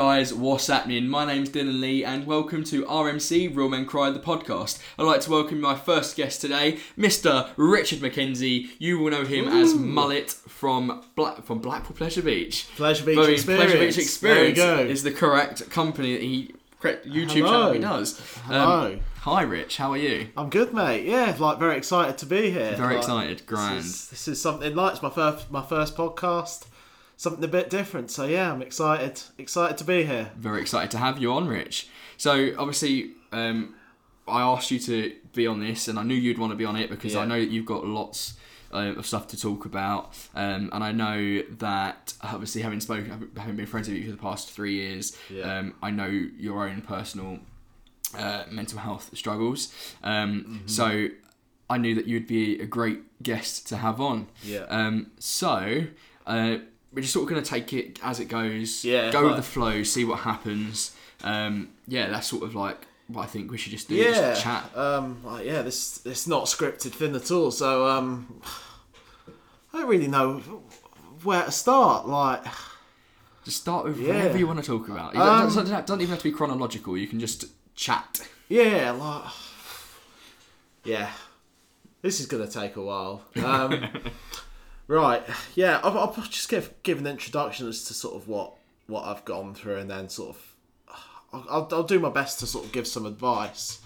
Guys, what's happening? My name's Dylan Lee, and welcome to RMC Real Men Cry, the podcast. I'd like to welcome my first guest today, Mr. Richard McKenzie. You will know him as Mullet from Black from Blackpool Pleasure Beach. Pleasure Beach Very- Experience. Pleasure Beach Experience There go. is the correct company that he correct YouTube Hello. channel he does. Um, Hello. hi, Rich. How are you? I'm good, mate. Yeah, like very excited to be here. Very Like, excited. Grand. This is, this is something like it's my first my first podcast. Something a bit different. So yeah, I'm excited. Excited to be here. very excited to have you on, Rich. So obviously, um, I asked you to be on this, and I knew you'd want to be on it because I know that you've got lots uh, of stuff to talk about, um, and I know that obviously having spoken, having been friends with you for the past three years, Yeah. um, I know your own personal uh, mental health struggles. Um, Mm-hmm. So I knew that you'd be a great guest to have on. Yeah. Um, so uh, we're just sort of going to take it as it goes. Yeah, Go with the flow, see what happens. Um, yeah, that's sort of like what I think we should just do. yeah. Just chat. Um. Like, yeah. This it's not scripted thing at all. So um, I don't really know where to start. Like. Just start with Yeah. whatever you want to talk about. You don't, Um, doesn't, doesn't even have to be chronological. You can just chat. Yeah, like yeah, this is gonna take a while. Um, right, yeah, I'll, I'll just give give an introduction as to sort of what what I've gone through, and then sort of I'll, I'll, I'll do my best to sort of give some advice.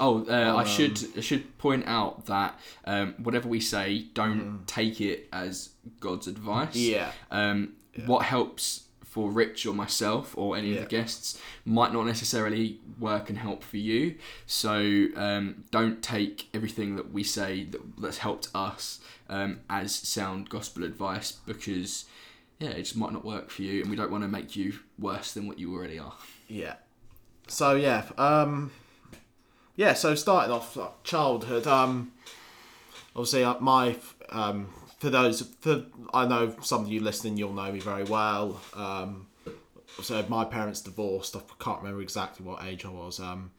Oh, uh, I should I should point out that um, whatever we say, don't take it as God's advice. Mm. Yeah. Um, What helps for Rich or myself or any Yeah. of the guests might not necessarily work and help for you. So um, don't take everything that we say that, that's helped us um, as sound gospel advice because yeah, it just might not work for you, and we don't want to make you worse than what you already are. Yeah. So yeah, um, yeah. So starting off like childhood, um, obviously uh, my um, for those for I know some of you listening, you'll know me very well. Um, so my parents divorced. I can't remember exactly what age I was. Um,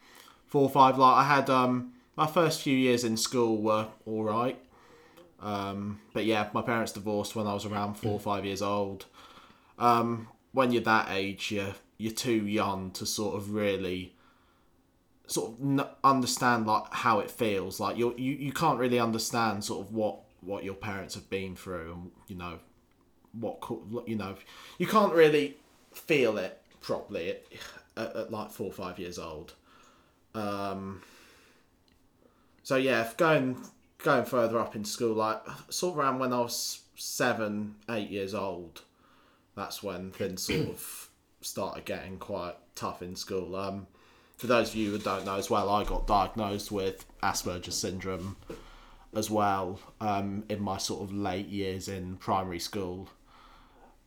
four or five. Like I had um, my first few years in school were all right. Um, but yeah, my parents divorced when I was around four or five years old um, when you're that age, you're you're too young to sort of really sort of n- understand like how it feels. Like you you you can't really understand sort of what what your parents have been through, and you know what you know you can't really feel it properly at, at, at like four or five years old. Um, so yeah, going going further up in school, like sort of around when I was seven, eight years old, that's when things sort of started getting quite tough in school. Um, for those of you who don't know as well, I got diagnosed with Asperger's syndrome as well um, in my sort of late years in primary school.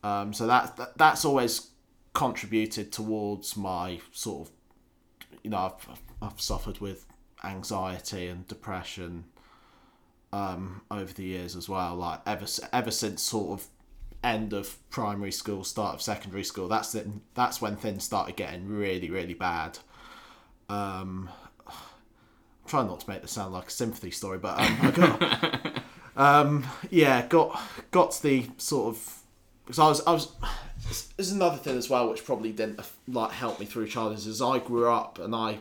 Um, so that, that that's always contributed towards my sort of, you know, I've, I've suffered with anxiety and depression um, over the years as well. Like ever ever since sort of end of primary school, start of secondary school. That's it. That's when things started getting really really bad. Um, I'm trying not to make this sound like a sympathy story, but um, I got um, yeah got got to the sort of because I was I was. There's another thing as well, which probably didn't like help me through childhood. Is I grew up and I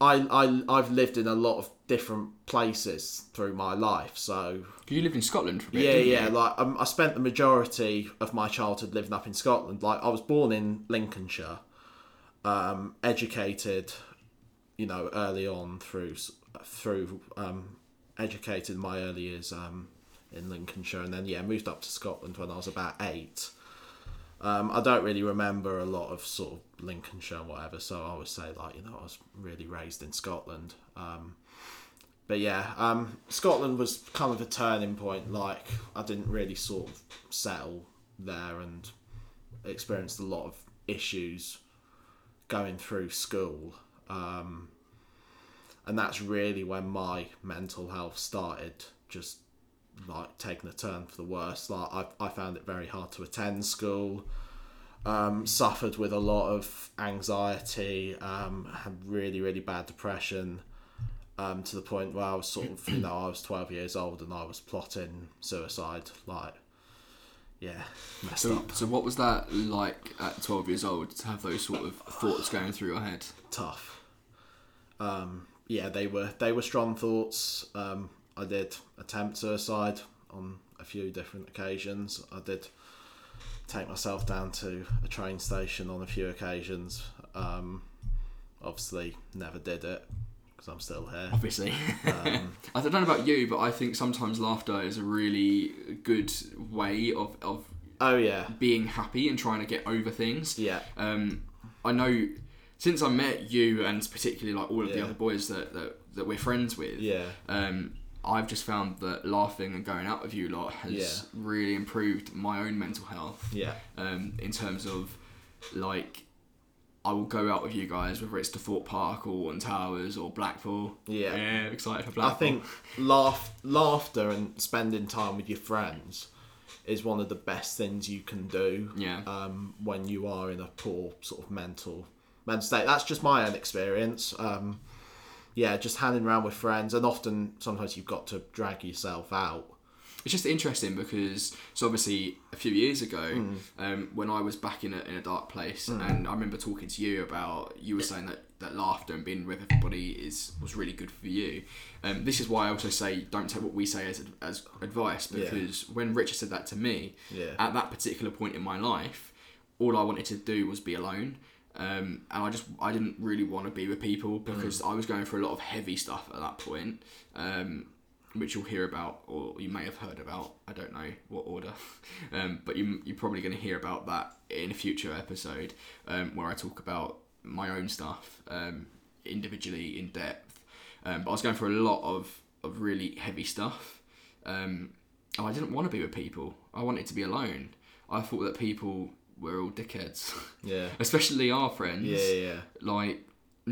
I, I I've lived in a lot of different places through my life. So You lived in Scotland for a bit. yeah, yeah. you? Like um, I spent the majority of my childhood living up in Scotland. Like I was born in Lincolnshire, um, educated, you know, early on through through um, educated in my early years um, in Lincolnshire, and then yeah, moved up to Scotland when I was about eight. Um, I don't really remember a lot of sort of Lincolnshire and whatever, so I would say like you know I was really raised in Scotland. Um, but yeah, um, Scotland was kind of a turning point. Like I didn't really sort of settle there and experienced a lot of issues going through school. Um, and that's really when my mental health started just like taking a turn for the worse. Like I, I found it very hard to attend school. Um, suffered with a lot of anxiety. Um, had really really bad depression. Um, to the point where I was sort of you know I was twelve years old and I was plotting suicide. Like yeah, messed So, up, so what was that like at 12 years old to have those sort of thoughts going through your head? tough. Um, yeah, they were they were strong thoughts. Um, I did attempt suicide on a few different occasions. I did take myself down to a train station on a few occasions. Um, obviously, never did it because I'm still here. Obviously. Um, I don't know about you, but I think sometimes laughter is a really good way of, of oh yeah, being happy and trying to get over things. yeah, Um, I know since I met you and particularly like all of the other boys that, that, that we're friends with, yeah, um, I've just found that laughing and going out with you lot has Yeah. really improved my own mental health. yeah, Um, in terms of like, I will go out with you guys, whether it's to Thorpe Park or Alton Towers or Blackpool. Yeah. excited for Blackpool. I think laugh, laughter and spending time with your friends is one of the best things you can do. Yeah. Um, when you are in a poor sort of mental mental state. That's just my own experience. Um, yeah, just hanging around with friends, and often sometimes you've got to drag yourself out. It's just interesting because so obviously a few years ago Mm. um, when I was back in a, in a dark place and I remember talking to you about you were saying that, that laughter and being with everybody is was really good for you um, this is why I also say don't take what we say as, as advice Yeah. because when Richard said that to me Yeah. at that particular point in my life all I wanted to do was be alone um, and I just I didn't really want to be with people because I was going through a lot of heavy stuff at that point um, which you'll hear about or you may have heard about. I don't know what order, um, but you, you're probably going to hear about that in a future episode um, where I talk about my own stuff um, individually in depth. Um, but I was going through a lot of, of really heavy stuff. Um, and I didn't want to be with people. I wanted to be alone. I thought that people were all dickheads, Yeah. especially our friends. Yeah, yeah. Like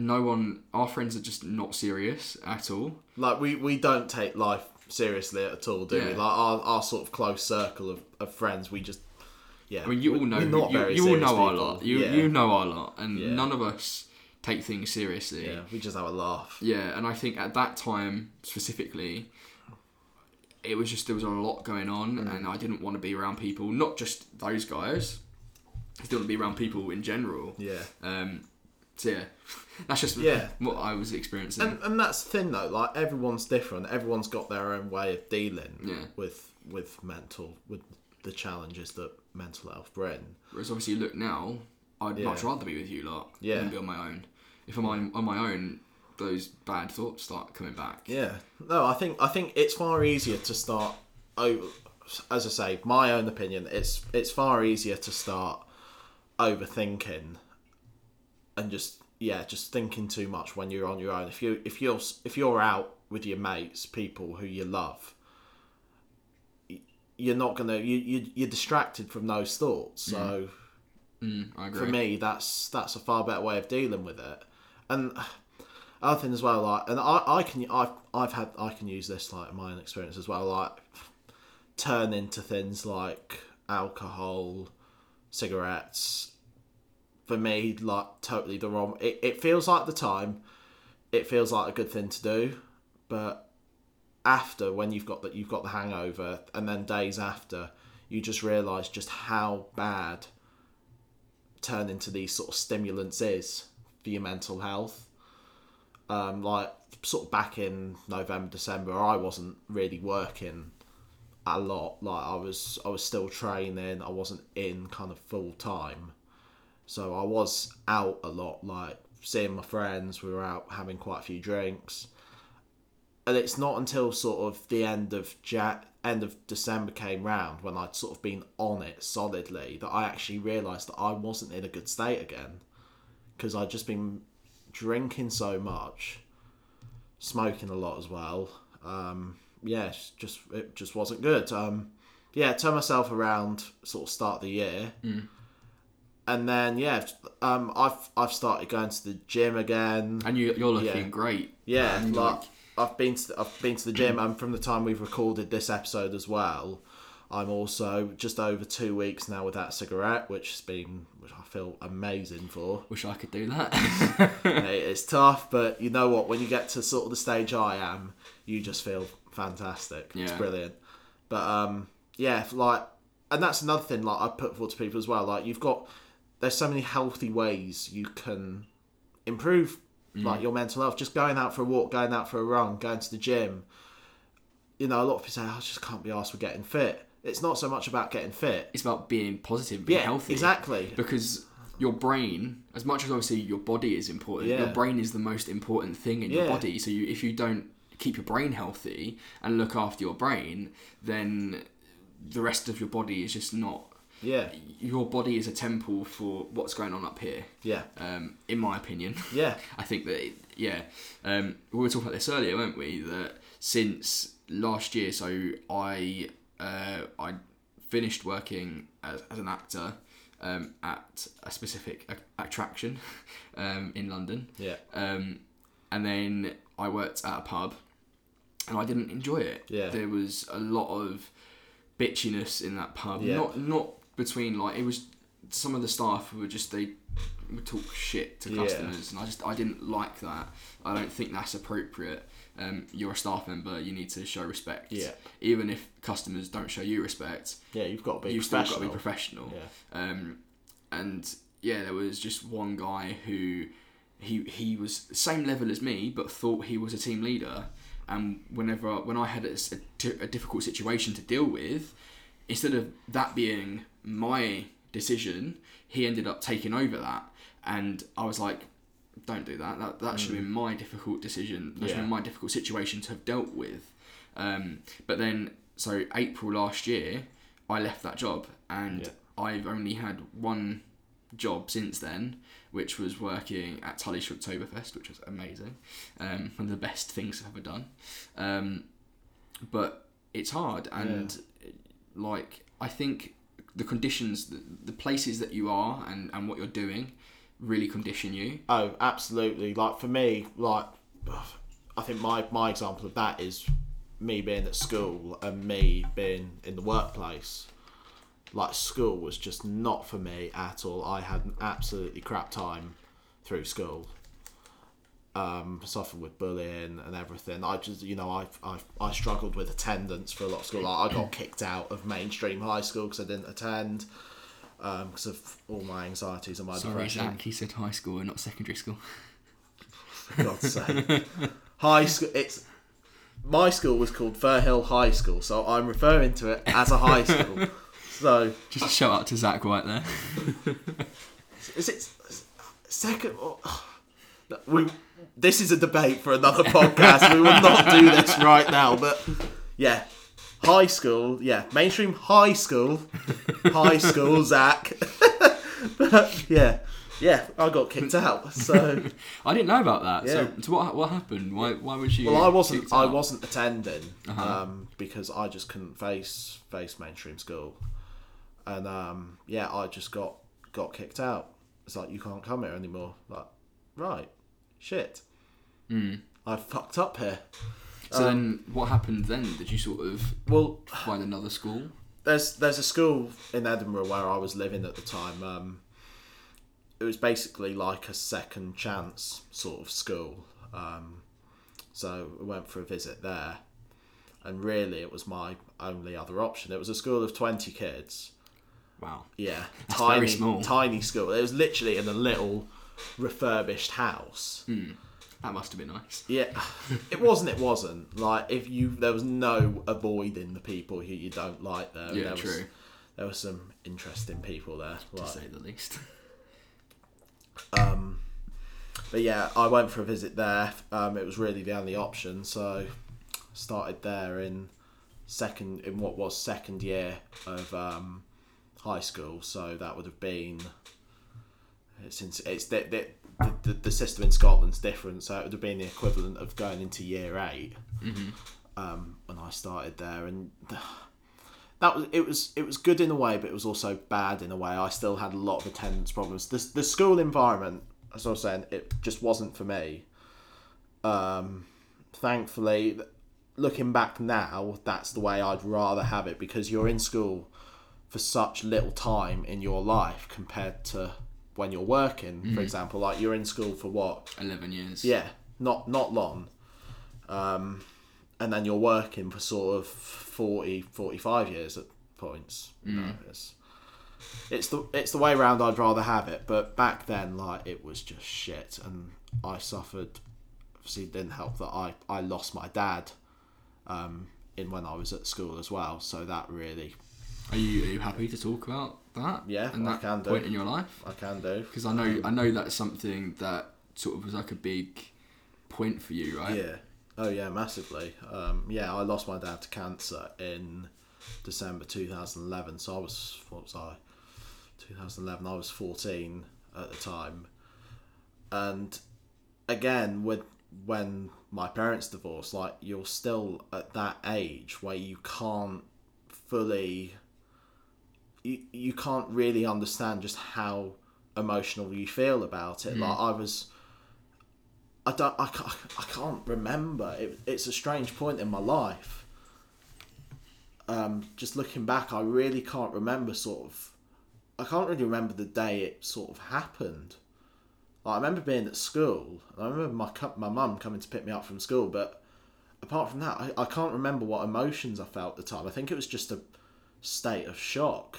no one, our friends are just not serious at all. Like we, we don't take life seriously at all, do we? Like our, our sort of close circle of, of friends, we just yeah. I mean, you all know. Not you very you all know our lot. You yeah. you know our lot, and Yeah. none of us take things seriously. Yeah, we just have a laugh. Yeah, and I think at that time specifically, it was just there was a lot going on, Mm. and I didn't want to be around people. Not just those guys. I didn't want to be around people in general. Yeah. Um, so yeah, that's just Yeah. what I was experiencing. And, and that's the thing though, like everyone's different. Everyone's got their own way of dealing Yeah. with with mental with the challenges that mental health bring. Whereas obviously, look now, I'd Yeah. much rather be with you lot Yeah. than be on my own. If I'm on, on my own, those bad thoughts start coming back. Yeah. No, I think I think it's far easier to start. Oh, as I say, my own opinion. It's it's far easier to start overthinking and just yeah, just thinking too much when you're on your own. If you if you're if you're out with your mates, people who you love, you're not gonna you, you you're distracted from those thoughts. So Mm, I agree. for me, that's that's a far better way of dealing with it. And other thing as well, like, and I, I can I've I've had I can use this like in my own experience as well, like turn into things like alcohol, cigarettes. For me, like totally the wrong. It, it feels like the time, it feels like a good thing to do, but after when you've got that you've got the hangover, and then days after, you just realise just how bad turning to these sort of stimulants is for your mental health. Um, like sort of back in November, December, I wasn't really working a lot. Like I was, I was still training. I wasn't in kind of full time, so I was out a lot. Like seeing my friends, we were out having quite a few drinks. And it's not until sort of the end of ja- end of December came round when I'd sort of been on it solidly that I actually realised that I wasn't in a good state again because I'd just been drinking so much, smoking a lot as well. Um, yeah, just it just wasn't good. Um, yeah, turn myself around sort of start the year, and then yeah, um, I've I've started going to the gym again. And you, you're looking Yeah. great. Yeah, man. like I've been to the, I've been to the gym, and from the time we've recorded this episode as well, I'm also just over two weeks now without a cigarette, which has been which I feel amazing for. wish I could do that. It's tough, but you know what? When you get to sort of the stage I am, you just feel fantastic. It's Yeah. brilliant. But um, yeah, like and that's another thing like I put forward to people as well. Like you've got there's so many healthy ways you can improve mm. like your mental health. Just going out for a walk, going out for a run, going to the gym. You know, a lot of people say, oh, "I just can't be asked for getting fit." It's not so much about getting fit. It's about being positive, being Yeah, healthy. exactly. Because your brain, as much as obviously your body is important, Yeah. your brain is the most important thing in your body. So you, if you don't keep your brain healthy and look after your brain, then the rest of your body is just not. Yeah, Your body is a temple for what's going on up here. yeah, Um, in my opinion. yeah, I think that it, yeah, um, we were talking about this earlier, weren't we? That since last year, so I uh, I finished working as, as an actor um, at a specific a- attraction um, in London, yeah, um, and then I worked at a pub, and I didn't enjoy it. Yeah. there was a lot of bitchiness in that pub. Yeah. Not not between like it was some of the staff were just they would talk shit to Yeah. customers, and I just I didn't like that. I don't think that's appropriate. Um, you're a staff member. You need to show respect. Yeah. Even if customers don't show you respect, yeah. You've got to be you've still got to professional. be professional. Yeah. Um, and yeah, there was just one guy who he he was same level as me, but thought he was a team leader. And whenever when I had a, s- a di- a difficult situation to deal with, instead of that being my decision, he ended up taking over that. And I was like, don't do that. That that should have been my difficult decision. That should have been my difficult situation to have dealt with. Um, but then, so April last year, I left that job, and Yeah. I've only had one job since then, which was working at Tulleys Shocktoberfest, which was amazing. Um, one of the best things I've ever done. Um, but it's hard, and like I think the conditions, the, the places that you are, and and what you're doing, really condition you. Oh, absolutely. Like for me, like I think my my example of that is me being at school and me being in the workplace. Like school was just not for me at all. I had an absolutely crap time through school. Um, suffered with bullying and everything. I just, you know, I, I, I struggled with attendance for a lot of school. Like, I got kicked out of mainstream high school because I didn't attend because of all my anxieties and my Sorry, depression. Zach. He said high school and not secondary school. For God's sake. High school. It's my school was called Firrhill High School, so I'm referring to it as a high school. So Just a shout out to Zach right there. is it second? Or, we this is a debate for another podcast. we will not do this right now, but yeah. High school, yeah, mainstream high school, high school, Zach. but yeah, yeah, I got kicked out. So I didn't know about that. So, Yeah. so what what happened? Why why was you? Well, I wasn't. I wasn't attending Uh-huh. um, because I just couldn't face face mainstream school, and um, yeah, I just got got kicked out. It's like you can't come here anymore. Like, right, shit, Mm. I fucked up here. So then, what happened then? Did you sort of Well, find another school? there's there's a school in Edinburgh where I was living at the time. Um, it was basically like a second chance sort of school. Um, so we went for a visit there, and really it was my only other option. It was a school of twenty kids. Wow. Yeah, That's tiny, very small. tiny school. It was literally in a little refurbished house. That must have been nice. Yeah, it wasn't. It wasn't like if you there was no avoiding the people who you don't like there. Yeah, there Was, true. there were some interesting people there. To Like, say the least. um, but yeah, I went for a visit there. Um, it was really the only option, so started there in second in what was second year of um, high school. So that would have been since it's the, the, the, the system in Scotland's different, so it would have been the equivalent of going into year 8 um, when I started there, and that was it was it was good in a way, but it was also bad in a way. I still had a lot of attendance problems. The the school environment, as I was saying, it just wasn't for me. Um, thankfully, looking back now, that's the way I'd rather have it because you're in school for such little time in your life compared to when you're working. For example, like you're in school for what Eleven years. yeah, not not long. Um, and then you're working for sort of 40, 45 years at points. Know, it's it's the it's the way round I'd rather have it. But back then, like it was just shit, and I suffered. Obviously, it didn't help that I I lost my dad, um, in when I was at school as well. So that really Are you, are you happy to talk about that? Yeah, and I that can do. point in your life I can do. because I know I know that's something that sort of was like a big point for you, right? Yeah. Oh yeah, massively. Um, yeah, I lost my dad to cancer in December 2011. So I was what was I? 2011. I was 14 at the time, and again with when my parents divorced, like you're still at that age where you can't fully. You, you can't really understand just how emotional you feel about it. Like I was I don't. I can't, I can't remember. It, it's a strange point in my life. Um, just looking back, I really can't remember. Sort of, I can't really remember the day it sort of happened. Like, I remember being at school. And I remember my my mum coming to pick me up from school. But apart from that, I, I can't remember what emotions I felt at the time. I think it was just a state of shock.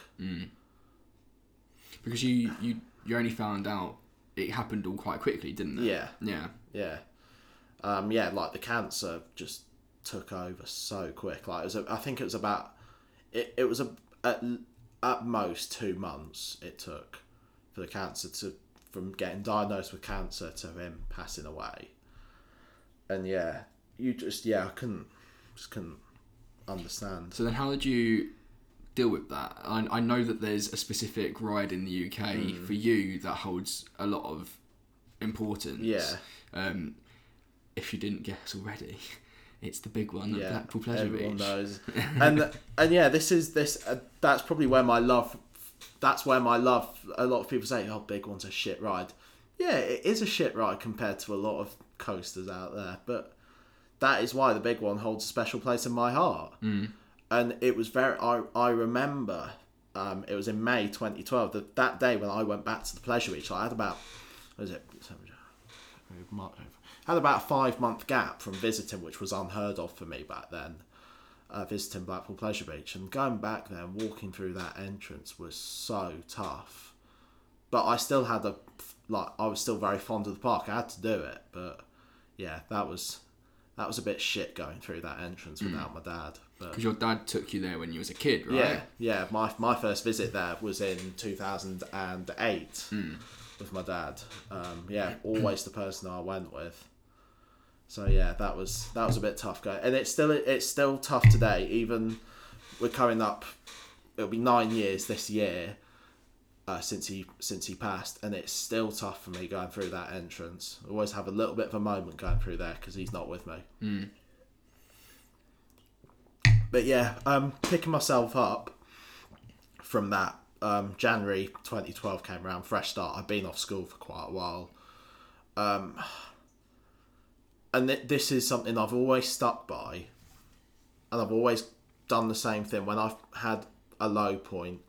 Because you you you only found out it happened all quite quickly, didn't it? Yeah. Yeah. Yeah. Um, yeah, like the cancer just took over so quick. Like it was, a, I think it was about, it, it was a at, at most two months it took for the cancer to from getting diagnosed with cancer to him passing away. And yeah, you just yeah, I couldn't just couldn't understand. So then, how did you deal with that? I, I know that there's a specific ride in the UK Hmm. for you that holds a lot of importance. Yeah. Um, if you didn't guess already, it's the big one yeah, Blackpool Pleasure everyone Beach. knows. and and yeah, this is this. Uh, that's probably where my love. That's where my love. A lot of people say, "Oh, big one's a shit ride." Yeah, it is a shit ride compared to a lot of coasters out there, but that is why the big one holds a special place in my heart. Mm. And it was very. I I remember. Um, it was in May 2012. That that day when I went back to the pleasure beach, I had about. What is it? Had about a five month gap from visiting, which was unheard of for me back then uh, visiting Blackpool Pleasure Beach and going back there and walking through that entrance was so tough. But I still had a like I was still very fond of the park. I had to do it, but yeah, that was that was a bit shit going through that entrance without my dad. Because your dad took you there when you was a kid, right? yeah, yeah, my my first visit there was in two thousand and eight with my dad. Um, yeah, always the person I went with. So yeah, that was that was a bit tough going, and it's still it's still tough today. Even we're coming up, it'll be nine years this year uh, since he since he passed, and it's still tough for me going through that entrance. I always have a little bit of a moment going through there because he's not with me. But yeah, um, picking myself up from that. Um, January 2012 came around, fresh start. I've been off school for quite a while. Um, and th- this is something I've always stuck by, and I've always done the same thing when I've had a low point.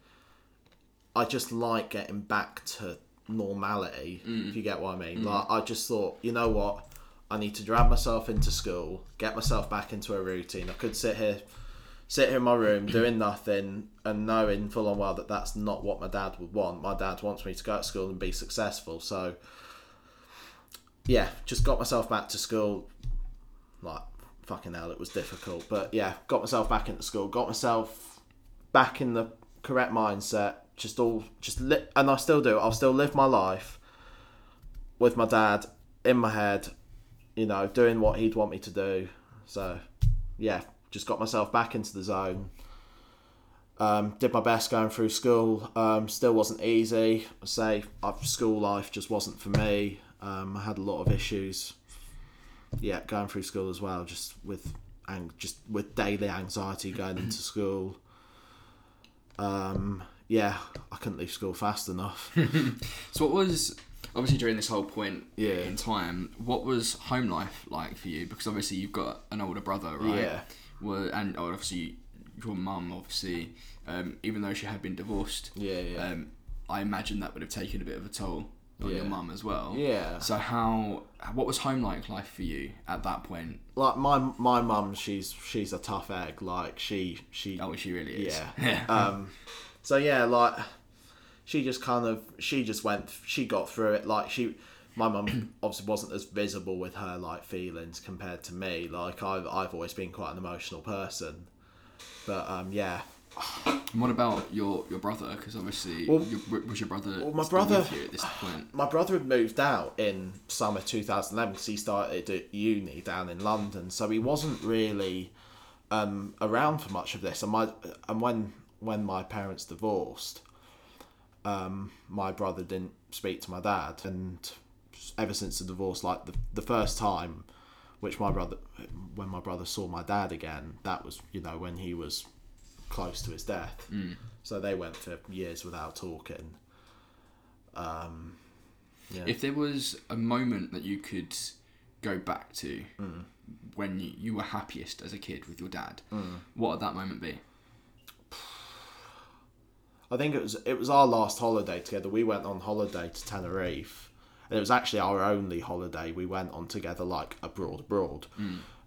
I just like getting back to normality, if you get what I mean. Like I just thought, you know what, I need to drag myself into school, get myself back into a routine. I could sit here, sit here in my room doing nothing, and knowing full on well that that's not what my dad would want. My dad wants me to go to school and be successful, so yeah, just got myself back to school. Like fucking hell, it was difficult, but yeah, got myself back into school, got myself back in the correct mindset. Just all, just li- and I still do. I'll still live my life with my dad in my head, you know, doing what he'd want me to do. So, yeah, just got myself back into the zone. Um, did my best going through school. Um, still wasn't easy. I say, uh, school life just wasn't for me. Um, I had a lot of issues. Yeah, going through school as well, just with and just with daily anxiety going into school. Um, yeah, I couldn't leave school fast enough. So what was obviously during this whole point Yeah. in time? What was home life like for you? Because obviously you've got an older brother, right? Yeah. Well, and obviously your mum, obviously, um, even though she had been divorced, Yeah, yeah. um, I imagine that would have taken a bit of a toll on your mum as well. Yeah. So how what was home like life for you at that point? like my my mum, she's she's a tough egg. Like she she Oh, she really is. yeah. um, so yeah, like she just kind of she just went she got through it. Like she, my mum obviously wasn't as visible with her like feelings compared to me. Like I've I've always been quite an emotional person, but um, yeah, And what about your your brother? Because obviously, Well- your, was your brother Well, my brother- with you at this point? my brother had moved out in summer 2011 because he started at uni down in London, so he wasn't really um, around for much of this. And my and when when my parents divorced, um, my brother didn't speak to my dad, and ever since the divorce, like the the first time, which my brother when my brother saw my dad again, that was you know when he was close to his death. So they went for years without talking. Um, yeah. If there was a moment that you could go back to Mm. when you, you were happiest as a kid with your dad, Mm. what would that moment be? I think it was it was our last holiday together. We went on holiday to Tenerife, and it was actually our only holiday we went on together, like abroad, abroad.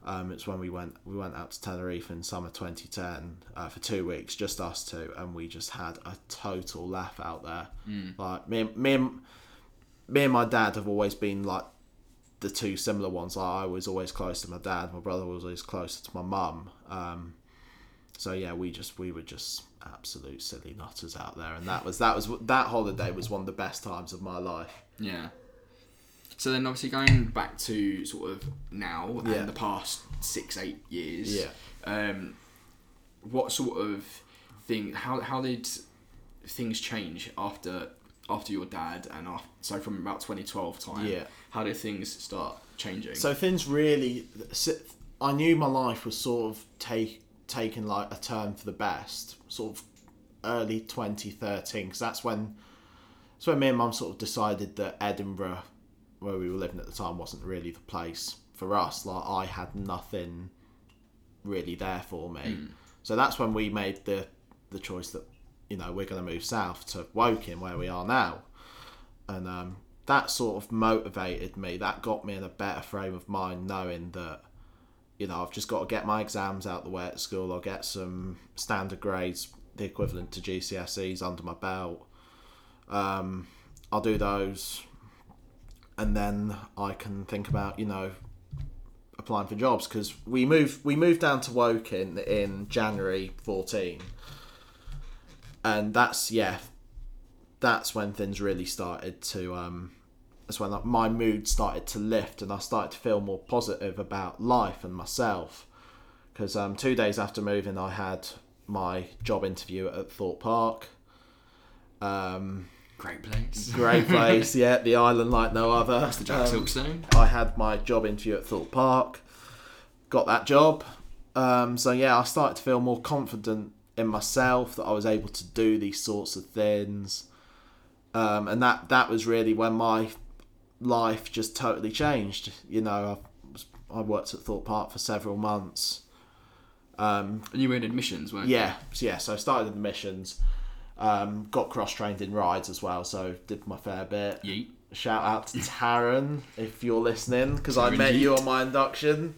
Um, it's when we went we went out to Tenerife in summer 2010 uh, for two weeks, just us two, and we just had a total laugh out there. Like me, and- me, and, me and my dad have always been like the two similar ones. Like, I was always close to my dad. My brother was always closer to my mum. Um, so yeah, we just we were just absolute silly nutters out there, and that was that was that holiday was one of the best times of my life. Yeah. So then, obviously, going back to sort of now Yeah. the past six, eight years. Yeah. Um, what sort of thing? How how did things change after after your dad and after, so from about 2012 time? Yeah. How did things start changing? So things really, I knew my life was sort of take taking like a turn for the best, sort of early 2013, because that's when that's when me and mum sort of decided that Edinburgh, where we were living at the time, wasn't really the place for us. Like I had nothing really there for me, so that's when we made the the choice that you know we're going to move south to Woking, where we are now and um, that sort of motivated me. That got me in a better frame of mind, knowing that you know I've just got to get my exams out the way at school. I'll get some standard grades, the equivalent to GCSEs, under my belt. Um, I'll do those, and then I can think about you know applying for jobs because we moved we moved down to Woking in January fourteen, and that's yeah that's when things really started to um that's when like, my mood started to lift and I started to feel more positive about life and myself. Because um, two days after moving I had my job interview at Thorpe Park. Um, Great place. great place yeah the island like no other That's the Jack Um, Silkstone. I had my job interview at Thorpe Park, got that job. Um, so yeah, I started to feel more confident in myself that I was able to do these sorts of things, um, and that that was really when my life just totally changed. You know, I, was, I worked at Thorpe Park for several months. Um, And you were in admissions, weren't yeah, so yeah. So I started in admissions, um, got cross trained in rides as well. So did my fair bit. Yeet. Shout out to Taryn if you're listening, because I met you on my induction.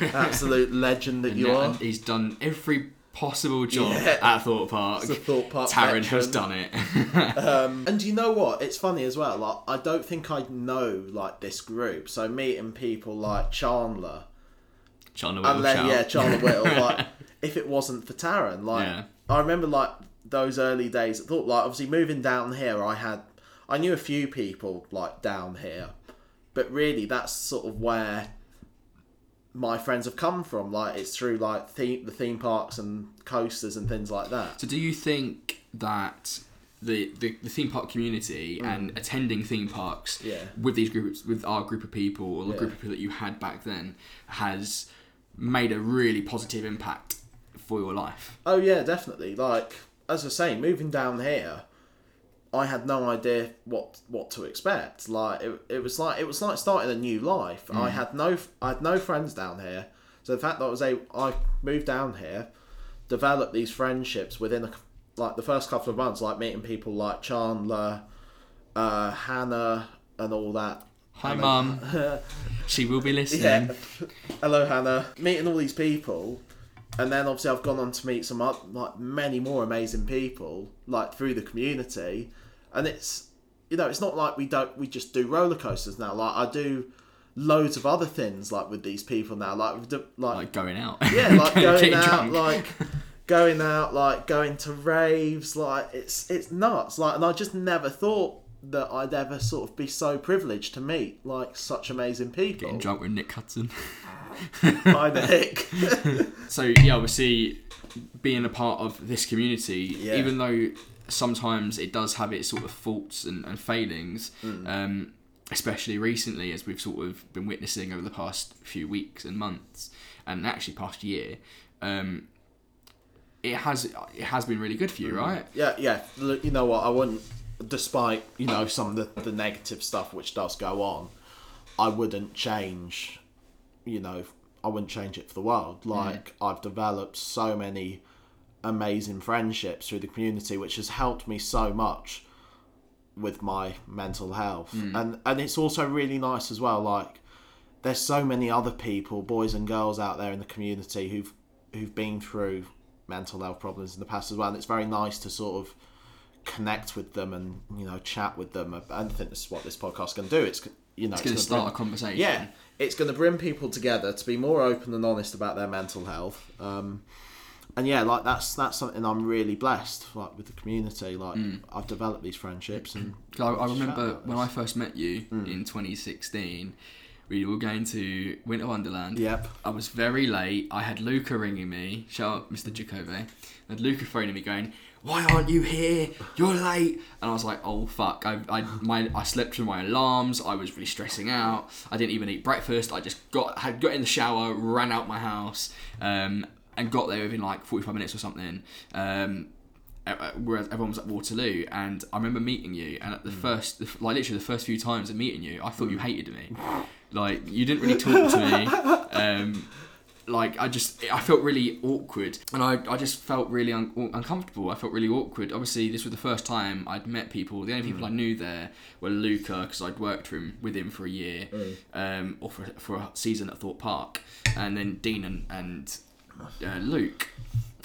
Absolute legend that you are. he's done every possible job Yeah. at Thorpe Park. It's Thorpe Park Taryn has done it. Um, and you know what? It's funny as well. Like I don't think I know like this group. So meeting people like Chandler, Chandler Whittle, yeah, Chandler Whittle. like if it wasn't for Taryn, like Yeah. I remember like those early days. I thought like obviously moving down here, I had I knew a few people like down here, but really that's sort of where my friends have come from. Like it's through like theme, the theme parks and coasters and things like that. So do you think that the, the, the theme park community and attending theme parks Mm. Yeah. with these groups with our group of people or the Yeah. group of people that you had back then has made a really positive impact for your life? Oh yeah, definitely. Like as I say, moving down here, I had no idea what what to expect. Like it, it was like it was like starting a new life. I had no I had no friends down here. So the fact that I was able, I moved down here, developed these friendships within a, like the first couple of months, like meeting people like Chandler, uh, Hannah and all that. Hi, Hannah- mum. She will be listening. Yeah. Hello, Hannah. Meeting all these people, and then obviously I've gone on to meet some like many more amazing people like through the community, and it's you know it's not like we don't we just do roller coasters now. Like I do loads of other things like with these people now. Like like, Like going out. yeah, like going out, drunk. like going out, like going to raves. Like it's it's nuts. Like and I just never thought that I'd ever sort of be so privileged to meet like such amazing people. Getting drunk with Nick Hudson. Hi Nick. So yeah, obviously being a part of this community, Yeah. even though sometimes it does have its sort of faults and, and failings, Mm. um, especially recently as we've sort of been witnessing over the past few weeks and months, and actually past year, um, it has it has been really good for Mm. you, right? Yeah, yeah. Look, you know what? I wouldn't, despite you know some of the, the negative stuff which does go on, I wouldn't change. You know, I wouldn't change it for the world. Mm-hmm. Like I've developed so many amazing friendships through the community, which has helped me so much with my mental health, mm. and and it's also really nice as well. Like there's so many other people, boys and girls out there in the community who've who've been through mental health problems in the past as well, and it's very nice to sort of connect with them and you know chat with them. I think this is what this podcast can do. It's you know It's going to start bring- a conversation. yeah, it's going to bring people together to be more open and honest about their mental health. Um, and yeah, like that's that's something I'm really blessed like with the community. Like I've developed these friendships and I, I remember when. I first met you in 2016. We were going to Winter Wonderland. Yep. I was very late. I had Luca ringing me. Shout out, Mr. Jacobe. I had Luca phoning me going, "Why aren't you here? You're late." And I was like, "Oh fuck!" I, I my I slept through my alarms. I was really stressing out. I didn't even eat breakfast. I just got had got in the shower, ran out my house, um, and got there within like 45 minutes or something. Um, whereas everyone was at Waterloo, and I remember meeting you, and at the first, like literally the first few times of meeting you, I thought you hated me. Like you didn't really talk to me. Um, like I just, I felt really awkward, and I, I just felt really un- uncomfortable. I felt really awkward. Obviously, this was the first time I'd met people. The only people I knew there were Luca, because I'd worked for him with him for a year, um, or for for a season at Thorpe Park, and then Dean and and uh, Luke.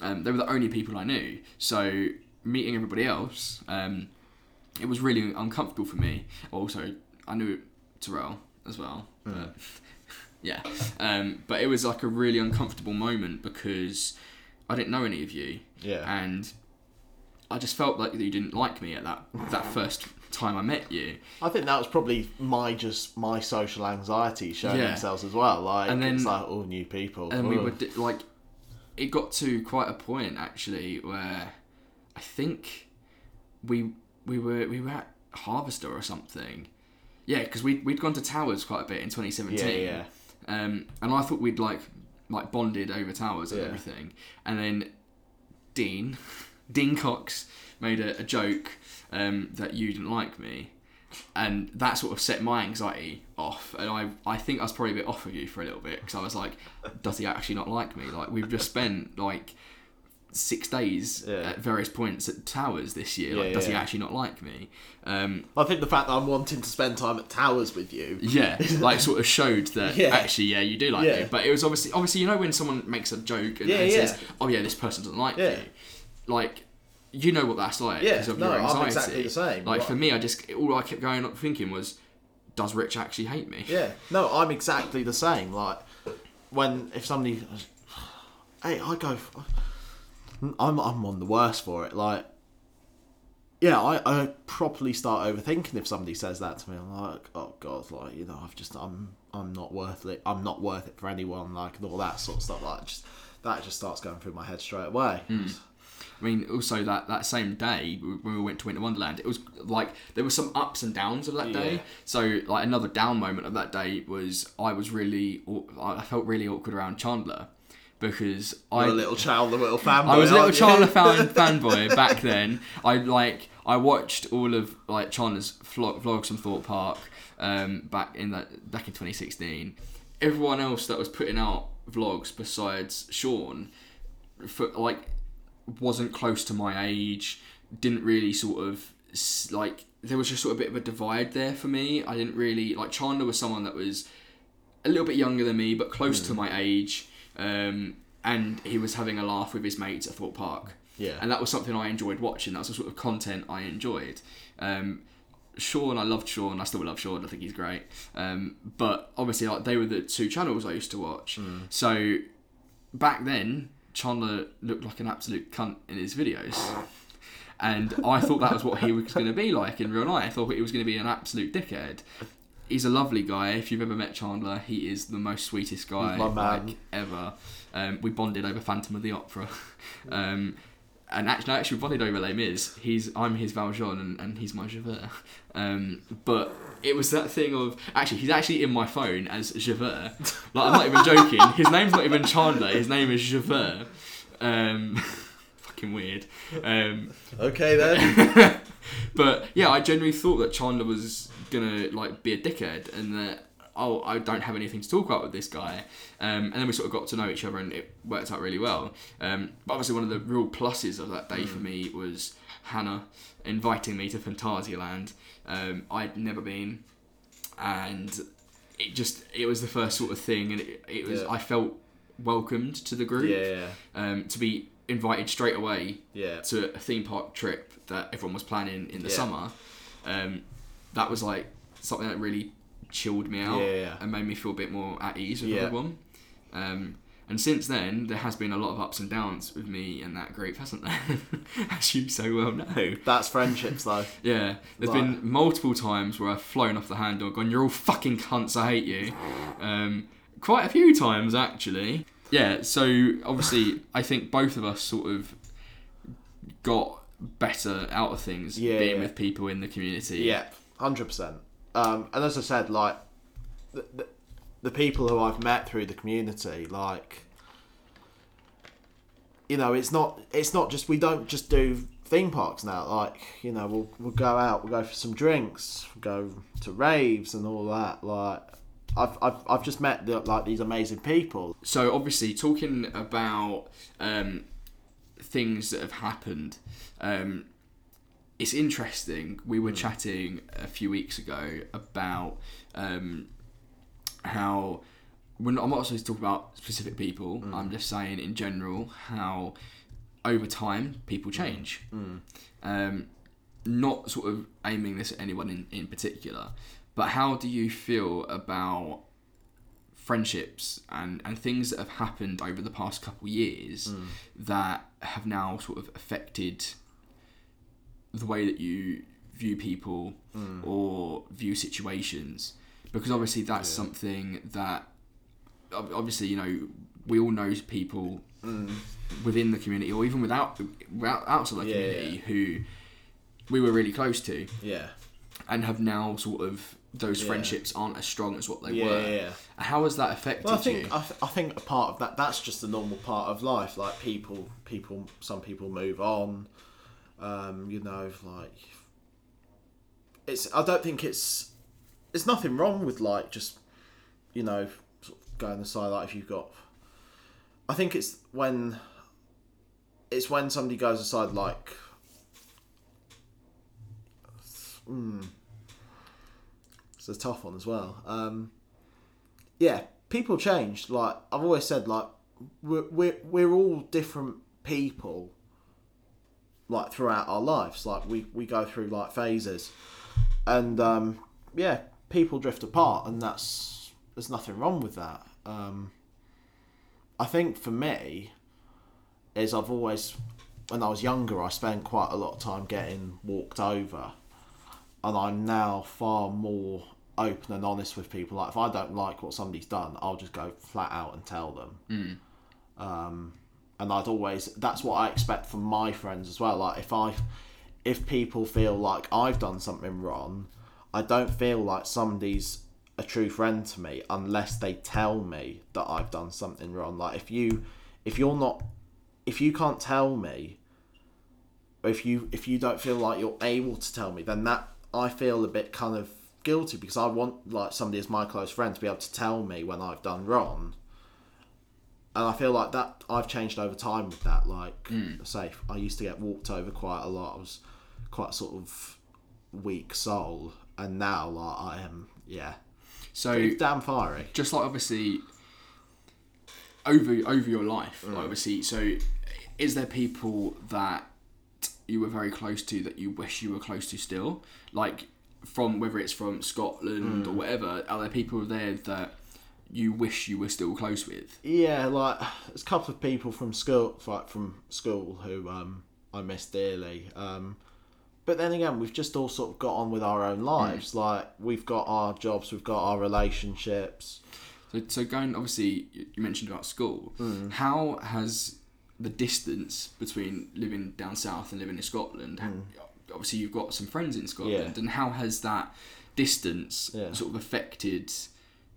Um, they were the only people I knew. So meeting everybody else, um, it was really uncomfortable for me. Also, I knew Terrell as well. But, yeah, um, but it was like a really uncomfortable moment because I didn't know any of you, yeah. and I just felt like you didn't like me at that that first time I met you. I think that was probably my just my social anxiety showing Yeah. themselves as well. Like And then- it's like all new people. and we were like it got to quite a point actually where i think we we were we were at harvester or something yeah because we, we'd gone to towers quite a bit in 2017 yeah, yeah. Um, and i thought we'd like like bonded over towers and Yeah. everything. And then dean dean cox made a, a joke um, that you didn't like me. And that sort of set my anxiety off. And i i think i was probably a bit off of you for a little bit because i was like does he actually not like me? Like we've just spent like six days Yeah. at various points at towers this year Yeah, like does he yeah. actually not like me um I think the fact that I'm wanting to spend time at towers with you. yeah like sort of showed that Yeah. actually yeah you do like Yeah. me but it was obviously obviously you know when someone makes a joke and, Yeah, and yeah. says oh yeah this person doesn't like Yeah. you like you know what that's like Yeah, because of no, your I'm anxiety exactly the same. like Like- for me I just all I kept going up thinking was does Rich actually hate me Yeah, no, I'm exactly the same. Like when if somebody, hey, I go, I'm I'm one of the worst for it. Like, yeah, I, I properly start overthinking if somebody says that to me. I'm like, oh god, like you know, I've just I'm I'm not worth it. I'm not worth it for anyone. Like and all that sort of stuff. Like just that just starts going through my head straight away. Hmm. I mean, also that, that same day when we went to Winter Wonderland, it was like there were some ups and downs of that day. So like another down moment of that day was I was really I felt really awkward around Chandler because I You're a little child, a little fanboy. I was a little? Chandler fan fanboy back then. I like I watched all of like Chandler's vlog, vlogs from Thorpe Park um, back in that back in 2016. Everyone else that was putting out vlogs besides Sean, for, like wasn't close to my age. Didn't really sort of like there was just sort of a bit of a divide there for me. I didn't really like Chandler was someone that was a little bit younger than me, but close to my age, um, and he was having a laugh with his mates at Thorpe Park. Yeah. and that was something I enjoyed watching. That was the sort of content I enjoyed. Um, Sean, I loved Sean. I still love Sean. I think he's great. Um, but obviously, like they were the two channels I used to watch. So back then, Chandler looked like an absolute cunt in his videos. And I thought that was what he was going to be like in real life. I thought he was going to be an absolute dickhead. He's a lovely guy. If you've ever met Chandler, he is the most sweetest guy my man. like ever. Um, we bonded over Phantom of the Opera. Um, and actually, actually, we bonded over Les Mis. He's I'm his Valjean and, and he's my Javert. Um, but it was that thing of actually he's actually in my phone as Javert. Like I'm not even joking. His name's not even Chandler. His name is Javert. Um, fucking weird. Um, Okay then. but yeah, I genuinely thought that Chandler was gonna like be a dickhead and that oh I don't have anything to talk about with this guy. Um, and then we sort of got to know each other and it worked out really well. Um, but obviously one of the real pluses of that day for me was Hannah inviting me to Phantasialand. Um, I'd never been, and it just it was the first sort of thing, and it, it was Yeah. I felt welcomed to the group. yeah. Um, to be invited straight away Yeah. to a theme park trip that everyone was planning in the Yeah. summer, um, that was like something that really chilled me out Yeah, yeah. and made me feel a bit more at ease with Yeah. everyone. Um, and since then, there has been a lot of ups and downs with me and that group, hasn't there? As you so well know. That's friendships though. Yeah, there's Right. been multiple times where I've flown off the handle, and gone, "You're all fucking cunts, I hate you." Um, quite a few times actually. Yeah, so obviously, I think both of us sort of got better out of things Yeah, being yeah. with people in the community. Yeah, hundred percent. Um, and as I said, like the, the, the people who I've met through the community, like you know, it's not it's not just we don't just do theme parks now. Like you know, we'll we'll go out, we'll go for some drinks, go to raves and all that. Like I've I've, I've just met the, like these amazing people. So obviously, talking about um, things that have happened, um, it's interesting. We were hmm. chatting a few weeks ago about um, how we're not, I'm not supposed to talk about specific people. Hmm. I'm just saying in general how over time people hmm. change. Um, not sort of aiming this at anyone in, in particular, but how do you feel about friendships and, and things that have happened over the past couple years that have now sort of affected the way that you view people mm. or view situations because obviously that's something that obviously you know we all know people mm. within the community or even without, outside the Yeah, community who we were really close to Yeah. and have now sort of those Yeah. friendships aren't as strong as what they Yeah, were. yeah, yeah. How has that affected Well, I think you? I, th- I think a part of that that's just the normal part of life. Like people, people, some people move on. Um, you know, like it's. I don't think it's. There's nothing wrong with like just, you know, sort of going aside. Like if you've got, I think it's when. It's when somebody goes aside like. Hmm. It's a tough one as well. Um, yeah, people change. Like I've always said, like we're we're, we're all different people. Like throughout our lives, like we, we go through like phases, and um, yeah, people drift apart, and that's there's nothing wrong with that. Um, I think for me, is I've always when I was younger, I spent quite a lot of time getting walked over, and I'm now far more open and honest with people. Like if I don't like what somebody's done, I'll just go flat out and tell them. Um, and I'd always that's what I expect from my friends as well. Like if I if people feel like I've done something wrong, I don't feel like somebody's a true friend to me unless they tell me that I've done something wrong. Like if you if you're not if you can't tell me if you if you don't feel like you're able to tell me, then that I feel a bit kind of guilty because I want like somebody as my close friend to be able to tell me when I've done wrong. And I feel like that I've changed over time with that. Like, say, I used to get walked over quite a lot. I was quite sort of weak soul, and now like I am, yeah, So damn fiery. just like obviously over over your life, Mm. like obviously. So is there people that you were very close to that you wish you were close to still, like from whether it's from Scotland Mm. or whatever? Are there people there that you wish you were still close with? Yeah, like there's a couple of people from school, like from school, who um, I miss dearly. Um, but then again, we've just all sort of got on with our own lives. Like we've got our jobs, we've got our relationships. So, so going obviously, you mentioned about school. Mm. How has the distance between living down south and living in Scotland? ha- Obviously, you've got some friends in Scotland, Mm. Yeah. and how has that distance Yeah. sort of affected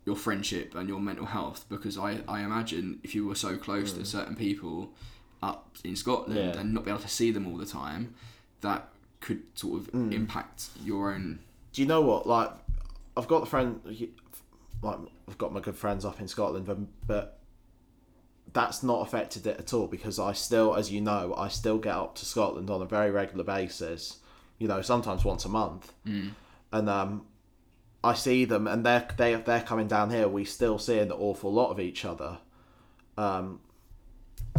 your friendship and your mental health? Because I, I imagine if you were so close to certain people up in Scotland Mm. Yeah. and not be able to see them all the time, that could sort of Mm. impact your own. Do you know what? Like, I've got the friend, like I've got my good friends up in Scotland, but, but that's not affected it at all because I still, as you know, I still get up to Scotland on a very regular basis. You know, sometimes once a month, and um, I see them, and they're they they're coming down here. We still see an awful lot of each other. Um,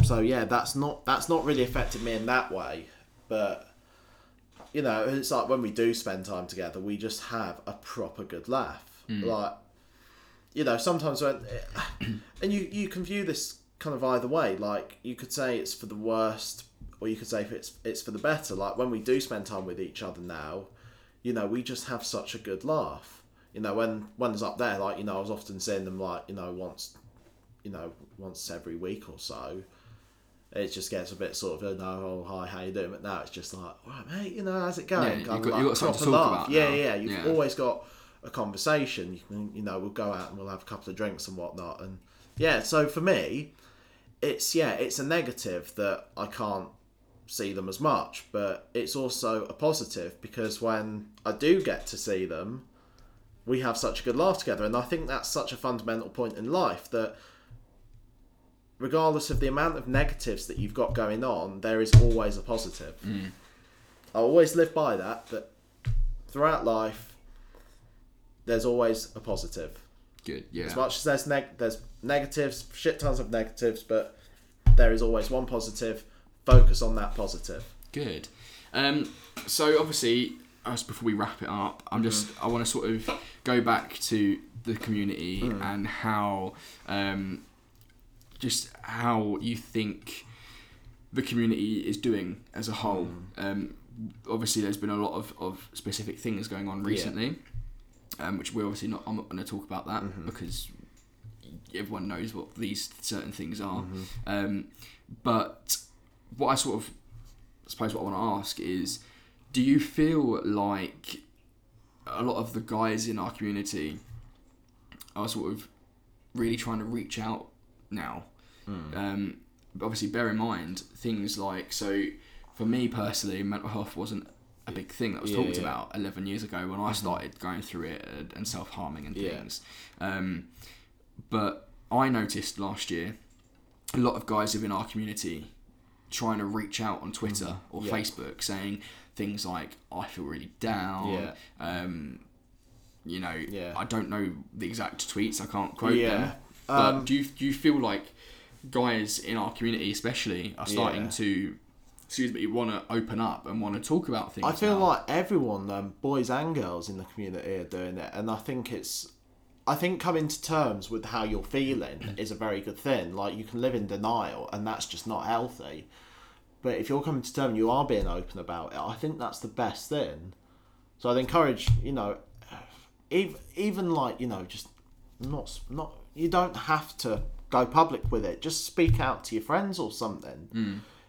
so yeah, that's not that's not really affected me in that way, but you know, it's like when we do spend time together, we just have a proper good laugh. Like, you know, sometimes when, and you you can view this kind of either way. Like, you could say it's for the worst, or you could say it's it's for the better. Like when we do spend time with each other now, you know, we just have such a good laugh. You know, when when it's up there, like you know, I was often seeing them like you know once, you know, once every week or so it just gets a bit sort of, oh, no, oh, hi, how you doing? But now it's just like, all right, mate, you know, how's it going? Yeah, Kind you've got- like you've got something to talk laugh. about Yeah, now. yeah, you've Yeah. always got a conversation. You can, you know, we'll go out and we'll have a couple of drinks and whatnot. And yeah, so for me, it's, yeah, it's a negative that I can't see them as much, but it's also a positive because when I do get to see them, we have such a good laugh together. And I think that's such a fundamental point in life that regardless of the amount of negatives that you've got going on, there is always a positive. I always live by that, that throughout life, there's always a positive. Good, yeah. As much as there's neg- there's negatives, shit tons of negatives, but there is always one positive. Focus on that positive. Good. Um, so obviously, us before we wrap it up, I'm just I want to sort of go back to the community and how um, just how you think the community is doing as a whole. Um, obviously, there's been a lot of, of specific things going on recently, um, which we're obviously not. I'm not going to talk about that because everyone knows what these certain things are. Um, but what I sort of I suppose what I want to ask is, do you feel like a lot of the guys in our community are sort of really trying to reach out now? Um, but obviously, bear in mind things like so. For me personally, mental health wasn't a big thing that was Yeah, talked yeah. about 11 years ago when I started going through it and, and self harming and Yeah. things. Um, but I noticed last year a lot of guys within our community trying to reach out on Twitter or Mm-hmm. Yeah. Facebook saying things like, I feel really down. Yeah. Um, you know, Yeah. I don't know the exact tweets, I can't quote Yeah. them. But Um, do, you, do you feel like guys in our community, especially, are starting Yeah. to, excuse me, want to open up and want to talk about things? I feel now? like everyone, um, boys and girls in the community, are doing it, and I think it's. I think coming to terms with how you're feeling is a very good thing. Like you can live in denial, and that's just not healthy. But if you're coming to terms, you are being open about it. I think that's the best thing. So I'd encourage, you know, even even like you know, just not not. You don't have to go public with it. Just speak out to your friends or something.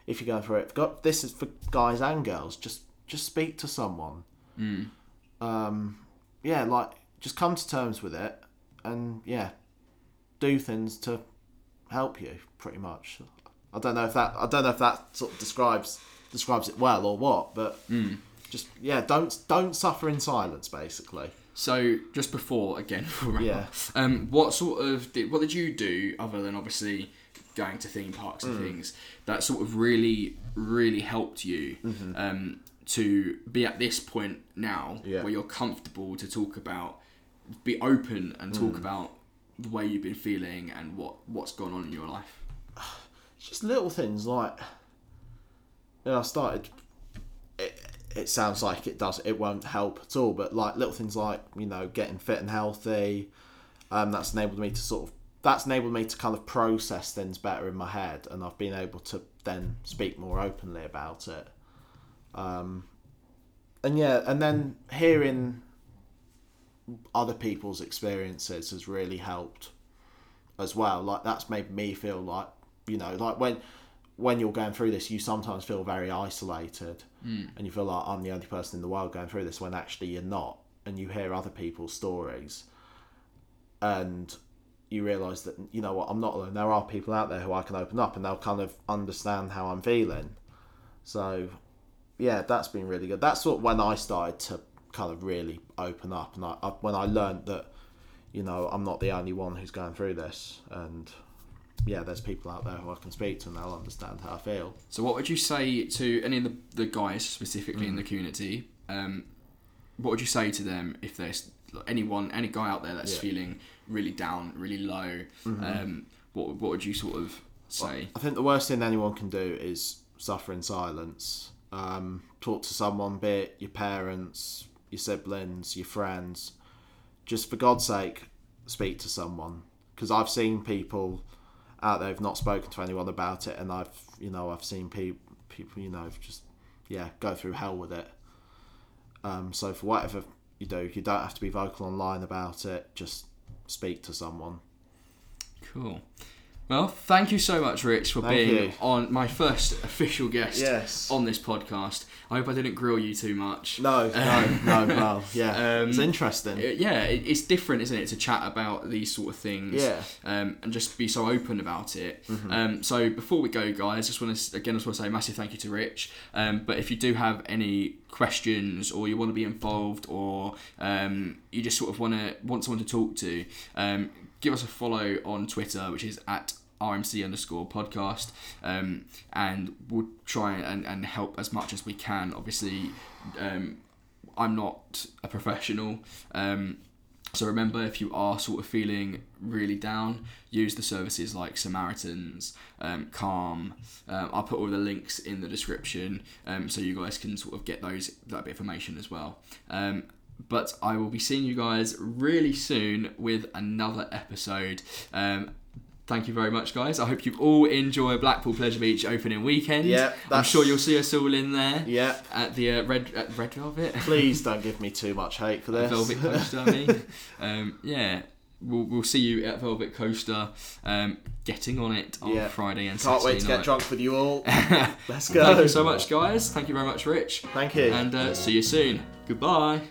If you're going through it, got this is for guys and girls. Just just speak to someone. Um, yeah, like just come to terms with it, and yeah, do things to help you. Pretty much. I don't know if that I don't know if that sort of describes describes it well or what, but just yeah, don't don't suffer in silence, basically. So just before again, Yeah. um, what sort of did, what did you do other than obviously going to theme parks Mm. and things that sort of really really helped you Mm-hmm. um, to be at this point now Yeah. where you're comfortable to talk about, be open and talk Mm. about the way you've been feeling and what what's gone on in your life. Just little things like you know, I started it, it sounds like it does it won't help at all but like little things like you know getting fit and healthy um, that's enabled me to sort of that's enabled me to kind of process things better in my head and I've been able to then speak more openly about it um, and yeah and then hearing other people's experiences has really helped as well. Like that's made me feel like you know, like when when you're going through this, you sometimes feel very isolated, hmm. and you feel like I'm the only person in the world going through this when actually you're not. And you hear other people's stories, and you realise that you know what I'm not alone. There are people out there who I can open up, and they'll kind of understand how I'm feeling. So, yeah, that's been really good. That's what when I started to kind of really open up, and I, I when I learned that you know, I'm not the only one who's going through this, and yeah, there's people out there who I can speak to, and they'll understand how I feel. So, what would you say to any of the, the guys specifically Mm. in the community? Um, what would you say to them if there's anyone, any guy out there that's Yeah. Mm-hmm. feeling really down, really low? Um, what what would you sort of say? I think the worst thing anyone can do is suffer in silence. Um, talk to someone, be it your parents, your siblings, your friends. Just for God's sake, speak to someone. Because I've seen people out there who've not spoken to anyone about it, and I've, you know, I've seen people people, you know, just yeah, go through hell with it. Um, so for whatever you do, you don't have to be vocal online about it. Just speak to someone. Cool. Well, thank you so much, Rich, for Thank being you. on my first official guest Yes. on this podcast. I hope I didn't grill you too much. No, no, no, well, yeah, Um, it's interesting. Yeah, it, it's different, isn't it, to chat about these sort of things, Yeah. Mm-hmm. um, and just be so open about it. Um, so before we go, guys, just want to again, just want to say a massive thank you to Rich. Um, but if you do have any questions, or you want to be involved, or um, you just sort of want to want someone to talk to, um, give us a follow on Twitter, which is at RMC underscore podcast, um, and we'll try and, and help as much as we can. Obviously, um, I'm not a professional. Um, so remember, if you are sort of feeling really down, use the services like Samaritans, um, Calm. Um, I'll put all the links in the description, um, so you guys can sort of get those that bit of information as well. Um, but I will be seeing you guys really soon with another episode. Um, thank you very much, guys. I hope you all enjoy Blackpool Pleasure Beach opening weekend. Yeah, I'm sure you'll see us all in there Yeah, at the uh, red at Red Velvet. please don't give me too much hate for this. Velvet Coaster, I mean. um, yeah, we'll, we'll see you at Velvet Coaster, um, getting on it on Yeah. Friday and Saturday. Can't Saturday wait to night. get drunk with you all. Let's go. Thank you so much, guys. Thank you very much, Rich. Thank you. And uh, see you soon. Goodbye.